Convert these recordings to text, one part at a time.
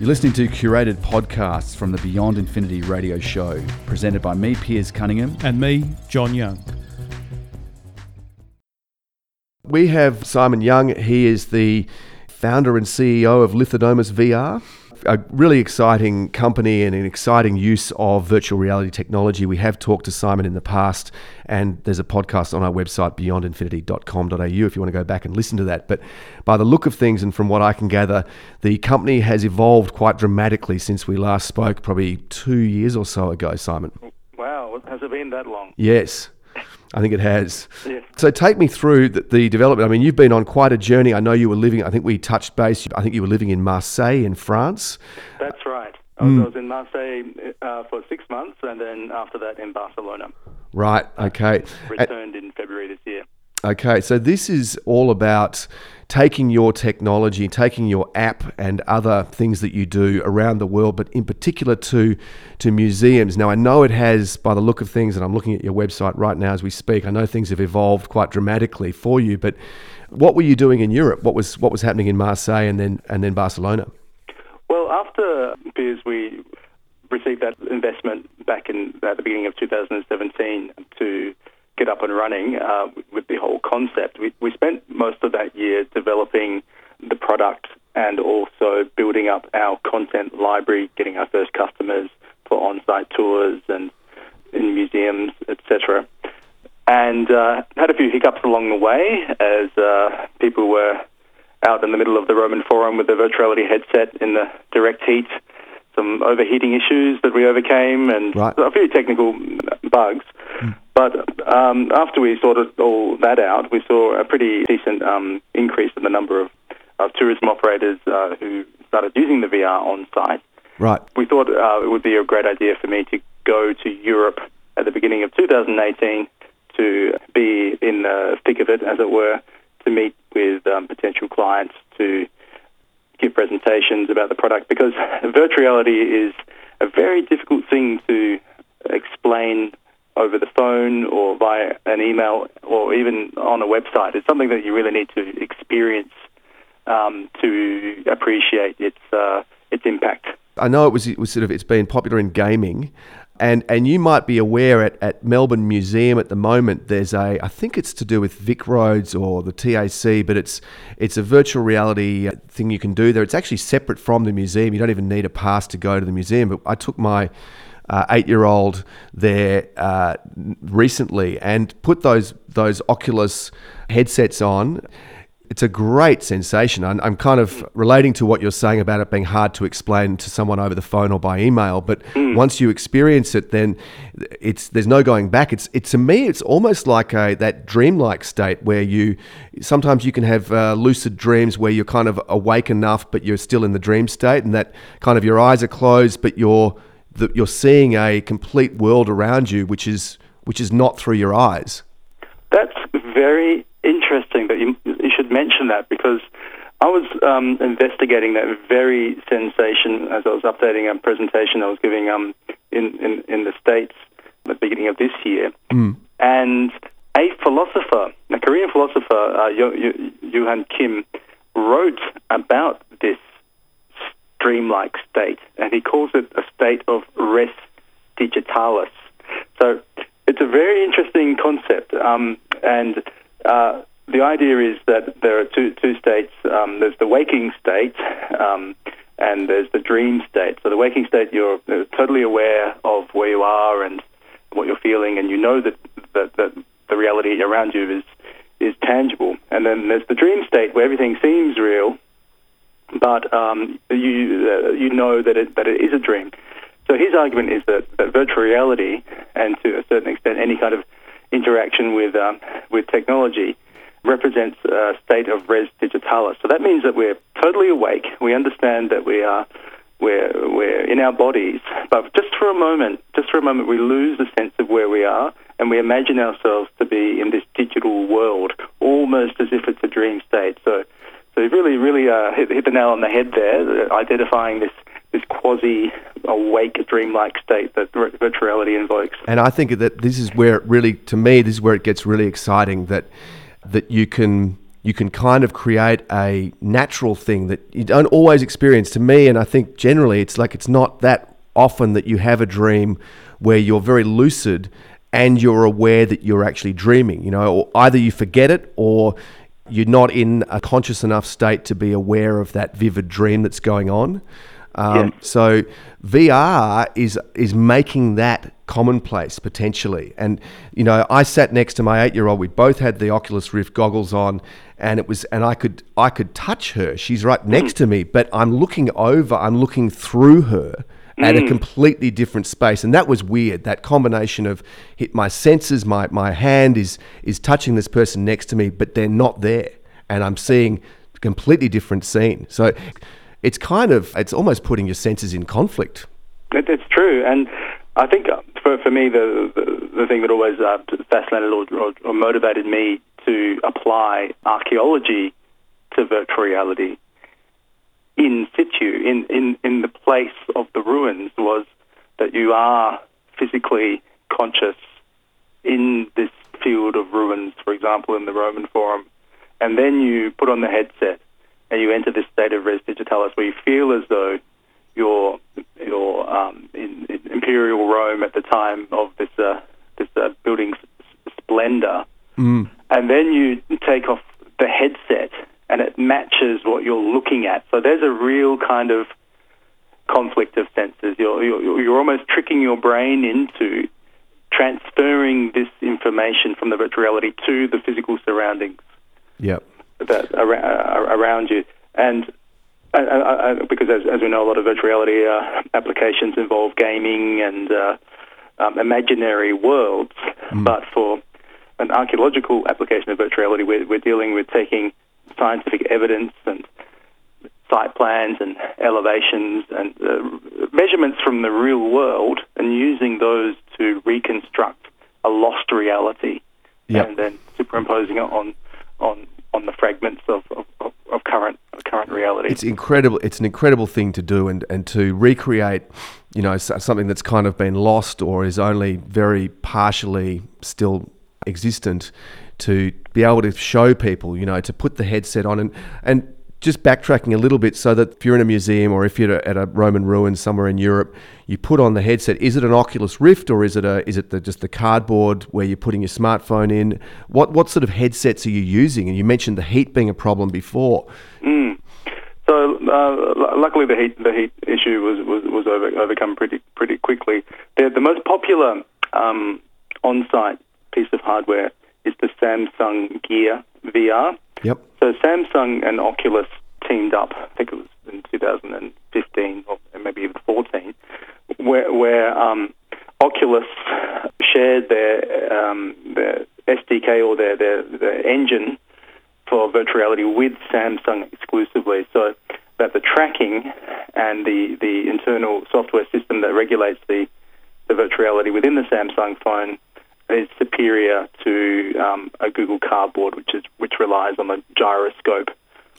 You're listening to curated podcasts from the Beyond Infinity radio show, presented by me, Piers Cunningham. And me, John Young. We have Simon Young. He is the founder and CEO of Lithodomus VR a really exciting company and an exciting use of virtual reality technology. We have talked to Simon in the past, and there's a podcast on our website, beyondinfinity.com.au, if you want to go back and listen to that. But by the look of things, and from what I can gather, the company has evolved quite dramatically since we last spoke, probably two years or so ago, Simon. Wow, has it been that long? Yes. I think it has. So take me through the, the, development. I mean, you've been on quite a journey. I know you were living. I think we touched base. I think you were living in Marseille in France. That's right. I was, mm. I was in Marseille uh, for six months, and then after that in Barcelona. Right. Okay. Returned in February this year. Okay, so this is all about taking your technology, taking your app and other things that you do around the world, but in particular to to museums. Now, I know it has, by the look of things, and I'm looking at your website right now as we speak. I know things have evolved quite dramatically for you, but what were you doing in Europe? What was what was happening in Marseille and then and then Barcelona? Well, after Piers, we received that investment back in at the beginning of 2017 to get up and running uh, with the whole concept. We, we spent most of that year developing the product and also building up our content library, getting our first customers for on-site tours and in museums, etc. And uh, had a few hiccups along the way as uh, people were out in the middle of the Roman Forum with the virtuality headset in the direct heat, some overheating issues that we overcame, and right. a few technical bugs. Mm. But um, after we sorted all that out, we saw a pretty decent um, increase in the number of, of tourism operators uh, who started using the VR on site. Right. We thought uh, it would be a great idea for me to go to Europe at the beginning of 2018 to be in the thick of it, as it were, to meet with um, potential clients to give presentations about the product because virtual reality is a very difficult thing to explain over the phone or via an email or even on a website. It's something that you really need to experience um, to appreciate its uh, its impact. I know it was it was sort of it's been popular in gaming. And, and you might be aware at, at Melbourne Museum at the moment there's a I think it's to do with VicRoads or the TAC but it's it's a virtual reality uh, thing you can do there it's actually separate from the museum you don't even need a pass to go to the museum but I took my uh, eight-year-old there uh, recently and put those those Oculus headsets on. It's a great sensation. I'm, I'm, kind of relating to what you're saying about it being hard to explain to someone over the phone or by email. But mm. once you experience it, then it's there's no going back. It's it to me, it's almost like a that dreamlike state where you sometimes you can have uh, lucid dreams where you're kind of awake enough, but you're still in the dream state, and that kind of your eyes are closed, but you're that you're seeing a complete world around you, which is which is not through your eyes. That's very interesting that you, you should mention that because I was um, investigating that very sensation as I was updating a presentation I was giving um, in, in, in the States at the beginning of this year. Mm. And a philosopher, a Korean philosopher, uh, Yo- Kim, wrote about this dreamlike state, and he calls it a state of res digitalis. So it's a very interesting concept, um, and uh, the idea is that there are two two states. Um, there's the waking state, um, and there's the dream state. So the waking state, you're totally aware of where you are and what you're feeling, and you know that that, that the reality around you is is tangible. And then there's the dream state where everything seems real, but um, you uh, you know that it that it is a dream. So his argument is that, that virtual reality, and to a certain extent any kind of interaction with um, with technology, represents a state of res digitalis. So that means that we're totally awake. We understand that we are we're we're in our bodies, but just for a moment, just for a moment, we lose the sense of where we are, and we imagine ourselves to be in this digital world, almost as if it's a dream state. So so you really, really uh, hit, hit the nail on the head there, identifying this this quasi awake, dreamlike state that virtual reality invokes. And I think that this is where it really, to me, this is where it gets really exciting. That that you can you can kind of create a natural thing that you don't always experience. To me, and I think generally, it's like it's not that often that you have a dream where you're very lucid and you're aware that you're actually dreaming. You know, or either you forget it or you're not in a conscious enough state to be aware of that vivid dream that's going on. Um, Yes. So VR is is making that commonplace potentially. And you know, I sat next to my eight year old. We both had the Oculus Rift goggles on, and it was and I could I could touch her. She's right next to me, but I'm looking over. I'm looking through her. At a completely different space, and that was weird. That combination of hit my senses, my, my hand is is touching this person next to me, but they're not there, and I'm seeing a completely different scene. So, it's kind of it's almost putting your senses in conflict. It, it's true, and I think uh, for, for me the, the the thing that always uh, fascinated or, or, or motivated me to apply archaeology to virtual reality in situ, in, in, in the place of the ruins, was that you are physically conscious in this field of ruins, for example, in the Roman Forum, and then you put on the headset and you enter this state of res digitalis where you feel as though you're you're um, in, in imperial Rome at the time of this uh, this uh, building's splendor, and then you take off the headset and it matches what you're looking at. So there's a real kind of conflict of senses. You're you're, you're almost tricking your brain into transferring this information from the virtual reality to the physical surroundings Yep. that around, around you. And uh, uh, uh, because, as, as we know, a lot of virtual reality uh, applications involve gaming and uh, um, imaginary worlds. But for an archaeological application of virtual reality, we're, we're dealing with taking scientific evidence and site plans and elevations and uh, measurements from the real world and using those to reconstruct a lost reality Yep. and then superimposing it on on on the fragments of, of, of, current of current reality. It's incredible. It's an incredible thing to do, and, and to recreate, you know, something that's kind of been lost or is only very partially still existent. To be able to show people, you know, to put the headset on and and just backtracking a little bit, so that if you're in a museum or if you're at a Roman ruin somewhere in Europe, you put on the headset. Is it an Oculus Rift or is it a is it the, just the cardboard where you're putting your smartphone in? What what sort of headsets are you using? And you mentioned the heat being a problem before. So uh, luckily, the heat the heat issue was was, was over, overcome pretty pretty quickly. The, the most popular um, on-site piece of hardware is the Samsung Gear VR. Yep. So Samsung and Oculus teamed up. I think it was in 2015 or maybe even 14, where where um, Oculus shared their um, their SDK or their, their their engine for virtual reality with Samsung exclusively, so that the tracking and the, the internal software system that regulates the, the virtual reality within the Samsung phone is superior to um, a Google Cardboard, which is which relies on the gyroscope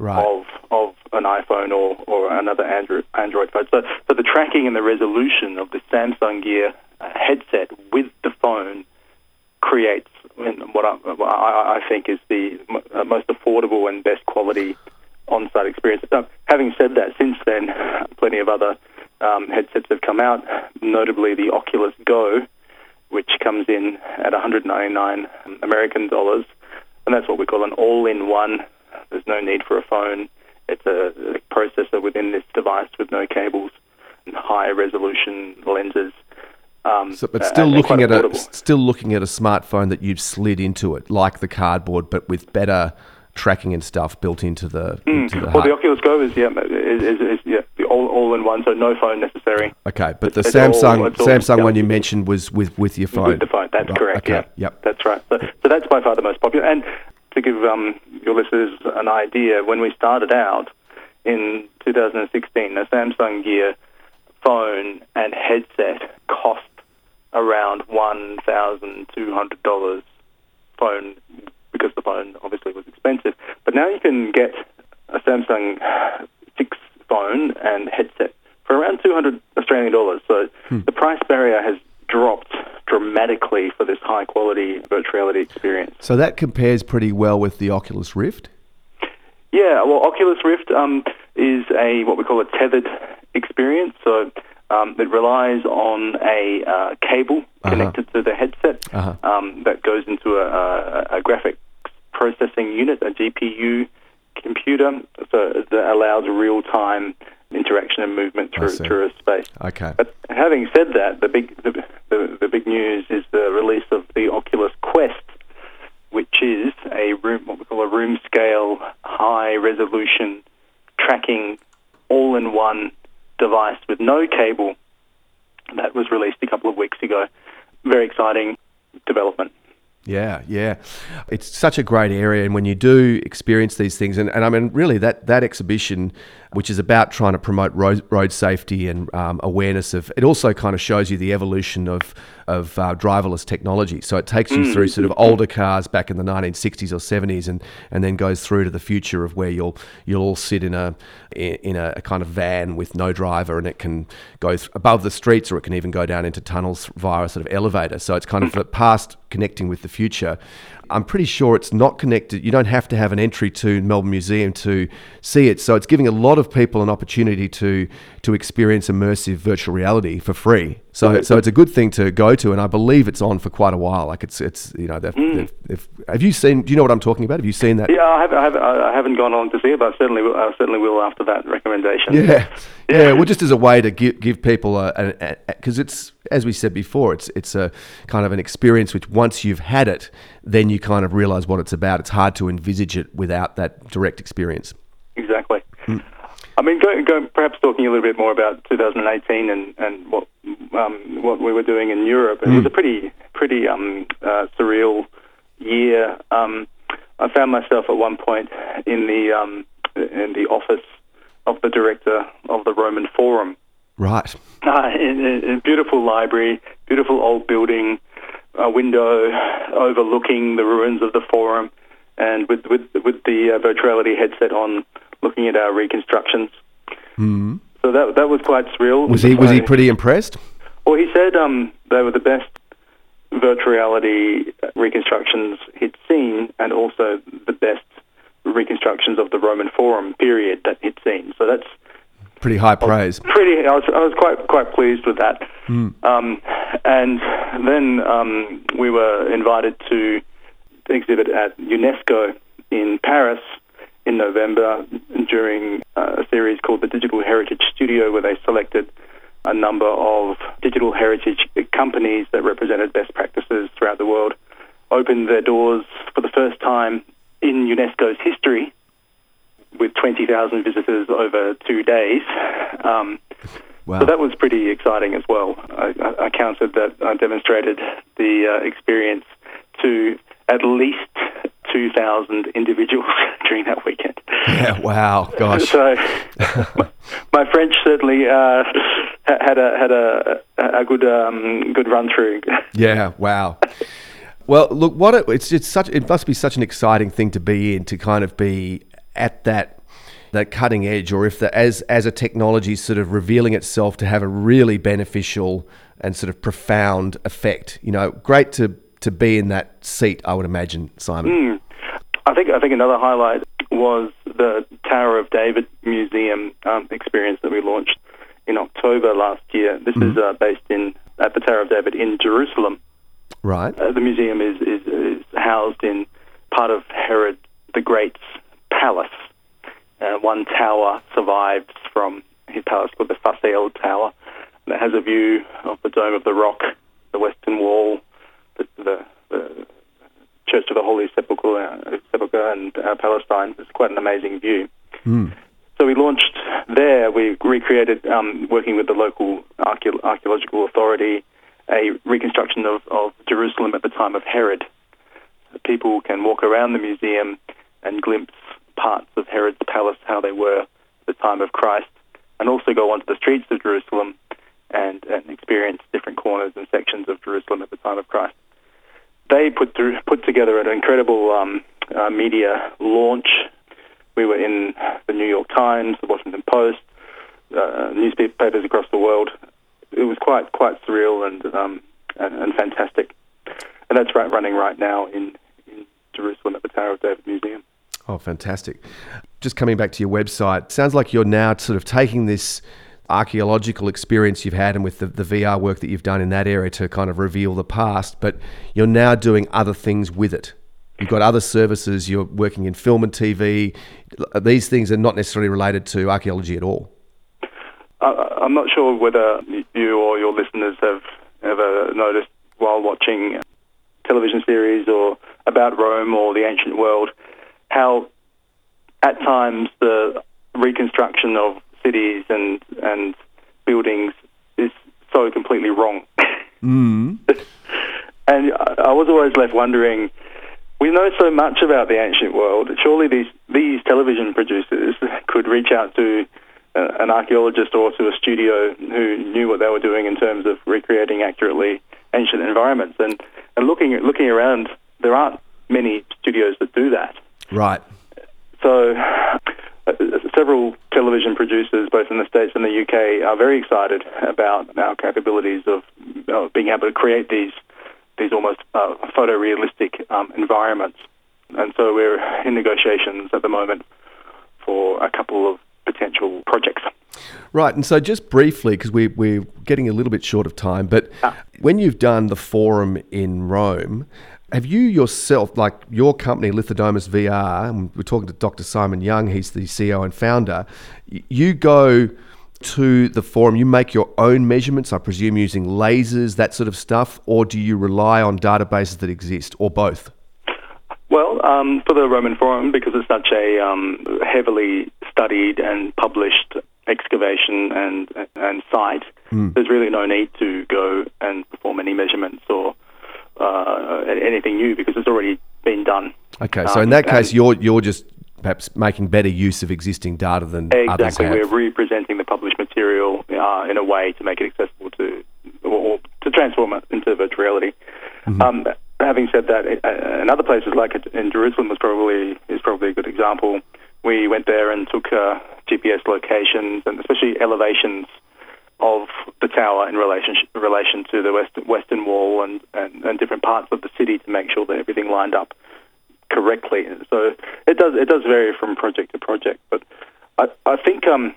Right. of of an iPhone or, or another Android Android phone. So, so the tracking and the resolution of the Samsung Gear headset with the phone creates what I, what I, I think is the uh, most affordable and best quality on-site experience. Now, having said that, since then, plenty of other um, headsets have come out, notably the Oculus Go, which comes in at 199 American dollars, and that's what we call an all-in-one. There's no need for a phone. It's a, a processor within this device with no cables and high-resolution lenses. Um, So, but still looking at a still looking at a smartphone that you've slid into it, like the cardboard, but with better tracking and stuff built into the into the Well, the Oculus Go is yeah, is, is, is yeah, all, all in one, so no phone necessary. Okay, but the It's Samsung it's all Samsung one you mentioned was with with your phone. With the phone, that's Right, correct. Okay, Yeah, yep. that's right. So, so that's by far the most popular. And to give um, your listeners an idea, when we started out in 2016, a Samsung Gear phone and headset cost around one thousand two hundred dollars. Phone because the phone obviously was expensive, but now you can get a Samsung phone and headset for around 200 Australian dollars. So the price barrier has dropped dramatically for this high quality virtual reality experience. So that compares pretty well with the Oculus Rift. Yeah, well, Oculus Rift um, is a what we call a tethered experience. So um, it relies on a uh, cable Uh-huh. connected to the headset Uh-huh. um, that goes into a, a, a graphics processing unit, a GPU computer, so that allows real time interaction and movement through through a space. Okay. But having said that, the big the, the, the big news is the release of the Oculus Quest, which is a room what we call a room scale, high resolution tracking, all in one device with no cable. That was released a couple of weeks ago. Very exciting development. Yeah, yeah. It's such a great area. And when you do experience these things, and, and I mean, really, that, that exhibition, which is about trying to promote road, road safety and um, awareness of, it also kind of shows you the evolution of, of uh, driverless technology. So it takes you through sort of older cars back in the 1960s or 70s and, and then goes through to the future of where you'll, you'll all sit in a, in a, a kind of van with no driver and it can go th- above the streets or it can even go down into tunnels via a sort of elevator. So it's kind of the past connecting with the future. I'm pretty sure it's not connected. You don't have to have an entry to Melbourne Museum to see it. So it's giving a lot of people an opportunity to to experience immersive virtual reality for free. So so it's a good thing to go to, and I believe it's on for quite a while. Like it's it's you know they've, mm. they've, they've, have you seen? Do you know what I'm talking about? Have you seen that? Yeah, I haven't, I haven't, I haven't gone on to see it, but I certainly, will, I certainly will after that recommendation. Yeah, yeah. Well, just as a way to give give people a because it's as we said before, it's it's a kind of an experience which once you've had it, then you kind of realize what it's about. It's hard to envisage it without that direct experience. Exactly. I mean, going, going, perhaps talking a little bit more about 2018 and, and what um, what we were doing in Europe. It was a pretty pretty um, uh, surreal year. Um, I found myself at one point in the um, in the office of the director of the Roman Forum. Right. Uh, in, in in a beautiful library, beautiful old building, a window overlooking the ruins of the Forum, and with with with the uh, virtuality headset on, looking at our reconstructions. Mm. So that that was quite surreal. Was he was he pretty impressed? Well, he said um, they were the best virtual reality reconstructions he'd seen, and also the best reconstructions of the Roman Forum period that he'd seen. So that's Pretty high praise. pretty. I was, I was quite quite pleased with that. Um, and then um, we were invited to exhibit at UNESCO in Paris in November during uh, a series called the Digital Heritage Studio, where they selected a number of digital heritage companies that represented best practices throughout the world. Opened their doors for the first time in UNESCO's history with 20,000 visitors over two days. Um, Wow. so that was pretty exciting as well. I, I, I counted that I demonstrated the uh, experience to at least 2,000 individuals during that weekend. Yeah. Wow. Gosh. So my, my French certainly uh, had a had a a good um, good run through. Yeah. Wow. Well, look, what it, it's it's such it must be such an exciting thing to be in to kind of be at that that cutting edge, or if the as as a technology sort of revealing itself to have a really beneficial and sort of profound effect. You know, great to to be in that seat. I would imagine, Simon. I think I think another highlight was the Tower of David Museum um, experience that we launched in October last year. This is uh, based in at the Tower of David in Jerusalem. Right. Uh, the museum is, is, is housed in part of Herod the Great's palace. Uh, one tower survives from his palace called the Phasael Tower that has a view of the Dome of the Rock, the Western Wall, the, the, the Church of the Holy Sepulchre, uh, Sepulchre and uh, Palestine. It's quite an amazing view. Mm. So we launched there. We recreated, um, working with the local archae- archaeological authority, a reconstruction of, of Jerusalem at the time of Herod. People can walk around the museum and glimpse parts of Herod's palace, how they were at the time of Christ, and also go onto the streets of Jerusalem and, and experience different corners and sections of Jerusalem at the time of Christ. They put through, put together an incredible um, uh, media launch. We were in the New York Times, the Washington Post, uh, newspapers across the world. It was quite quite surreal and um, and, and fantastic. And that's right, running right now in, in Jerusalem at the Tower of David Museum. Oh, fantastic. just coming back to your website, sounds like you're now sort of taking this archaeological experience you've had and with the, the VR work that you've done in that area to kind of reveal the past, but you're now doing other things with it. You've got other services, you're working in film and TV. These things are not necessarily related to archaeology at all. I'm not sure whether you or your listeners have ever noticed while watching television series or about Rome or the ancient world how at times the reconstruction of cities and and buildings is so completely wrong. Mm. and I was always left wondering. We know so much about the ancient world. Surely these these television producers could reach out to uh, an archaeologist or to a studio who knew what they were doing in terms of recreating accurately ancient environments. And and looking looking around, there aren't many studios that do that. Right. So, uh, several television producers, both in the States and the UK, are very excited about our capabilities of being able to create these these almost uh, photorealistic um, environments. And so we're in negotiations at the moment for a couple of potential projects. Right, and so just briefly, because we, we're getting a little bit short of time, but ah. when you've done the forum in Rome, have you yourself, like your company, Lithodomus VR, and we're talking to Dr. Simon Young, he's the CEO and founder, you go to the forum, you make your own measurements, I presume using lasers, that sort of stuff, or do you rely on databases that exist, or both? Well, um, for the Roman Forum, because it's such a um, heavily studied and published excavation and and site, mm. there's really no need to go and perform any measurements or uh, anything new because it's already been done. Okay, so um, in that case, you're you're just perhaps making better use of existing data than exactly. We're representing the published material uh, in a way to make it accessible to or to transform it into virtual reality. Mm-hmm. Um, having said that, uh, in other places like in Jerusalem was probably is probably a good example. We went there and took uh, GPS locations and especially elevations of the tower in relation relation to the west, western wall and, and, and different parts of the city to make sure that everything lined up correctly. So it does it does vary from project to project, but I, I think um,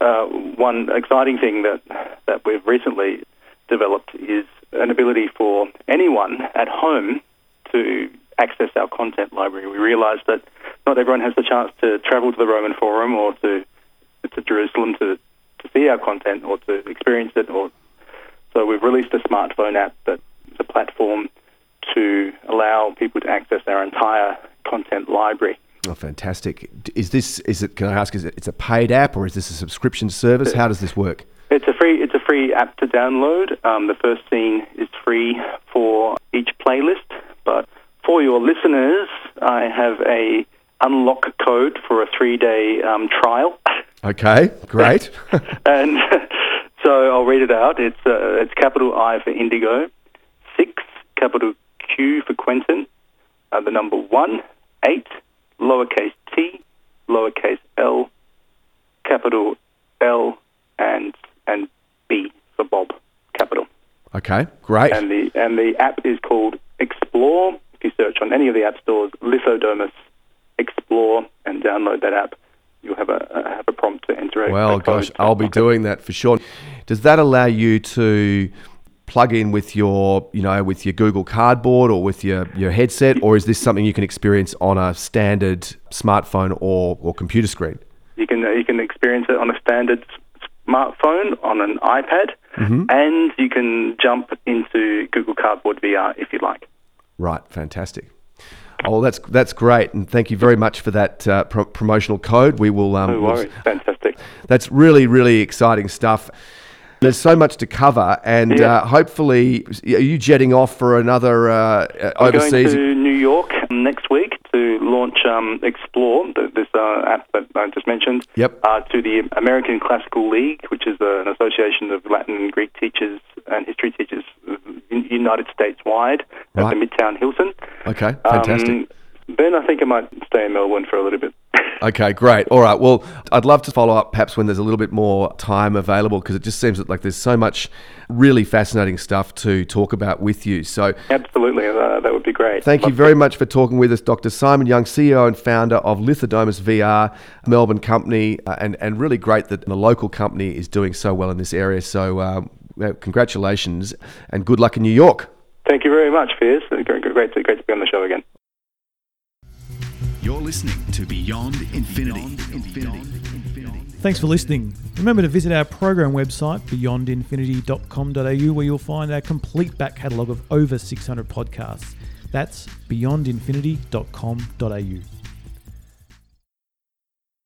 uh, one exciting thing that that we've recently developed is an ability for anyone at home to access our content library. We realise that not everyone has the chance to travel to the Roman Forum or to to Jerusalem to to see our content or to experience it. Or so we've released a smartphone app that's a platform to allow people to access our entire content library. Oh, fantastic! Is this is it? Can I ask? Is it it's a paid app or is this a subscription service? How does this work? It's a free it's a free app to download. Um, the first scene is free for each playlist, but for your listeners, I have a unlock code for a three day um, trial. Okay, great. and so I'll read it out. It's uh, it's capital I for Indigo, six capital Q for Quentin, uh, the number one, eight, lowercase t, lowercase l, capital L, and and B for Bob, capital. Okay, great. And the and the app is called Explore. If you search on any of the app stores, Lithodomus Explore, and download that app you'll have a have a prompt to enter. Well, gosh, I'll be doing that for sure. Does that allow you to plug in with your, you know, with your Google Cardboard or with your, your headset, or is this something you can experience on a standard smartphone or, or computer screen? You can you can experience it on a standard smartphone, on an iPad, mm-hmm. and you can jump into Google Cardboard VR if you like. Right, fantastic. Oh, that's that's great, and thank you very much for that uh, pro- promotional code. We will. Um, no worries. Fantastic. That's really really exciting stuff. There's so much to cover, and yeah. uh, hopefully, are you jetting off for another uh, overseas? To New York next week to launch um, Explore, this uh, app that I just mentioned. Yep. Uh, to the American Classical League, which is an association of Latin and Greek teachers and history teachers, United States wide, right. at the Midtown Hilton. Okay, fantastic. Um, then I think I might stay in Melbourne for a little bit. Okay, great. All right. Well, I'd love to follow up perhaps when there's a little bit more time available because it just seems that like there's so much really fascinating stuff to talk about with you. So, Absolutely, uh, that would be great. thank you Love very much for talking with us, Dr. Simon Young, CEO and founder of Lithodomus VR, Melbourne company, uh, and and really great that the local company is doing so well in this area. So, um, Uh, congratulations and good luck in New York. Thank you very much, Piers. Great, great, to, great to be on the show again. You're listening to Beyond Infinity. Thanks for listening. Remember to visit our program website, beyondinfinity.com.au, where you'll find our complete back catalogue of over 600 podcasts. That's beyondinfinity.com.au.